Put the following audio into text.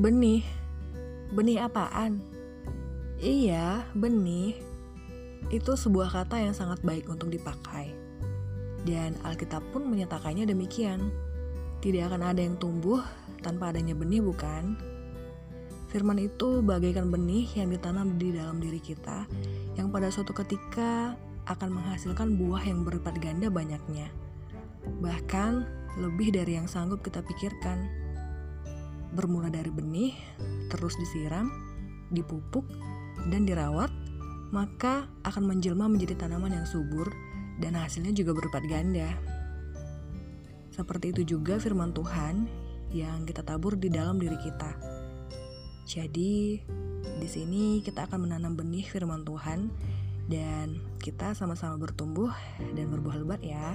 Benih. Benih apaan? Iya, benih. Itu sebuah kata yang sangat baik untuk dipakai. Dan Alkitab pun menyatakannya demikian. Tidak akan ada yang tumbuh tanpa adanya benih, bukan? Firman itu bagaikan benih yang ditanam di dalam diri kita, yang pada suatu ketika akan menghasilkan buah yang berlipat ganda banyaknya. Bahkan lebih dari yang sanggup kita pikirkan. Bermula dari benih, terus disiram, dipupuk, dan dirawat, maka akan menjelma menjadi tanaman yang subur dan hasilnya juga berlipat ganda. Seperti itu juga firman Tuhan yang kita tabur di dalam diri kita. Jadi, di sini kita akan menanam benih firman Tuhan dan kita sama-sama bertumbuh dan berbuah lebat ya.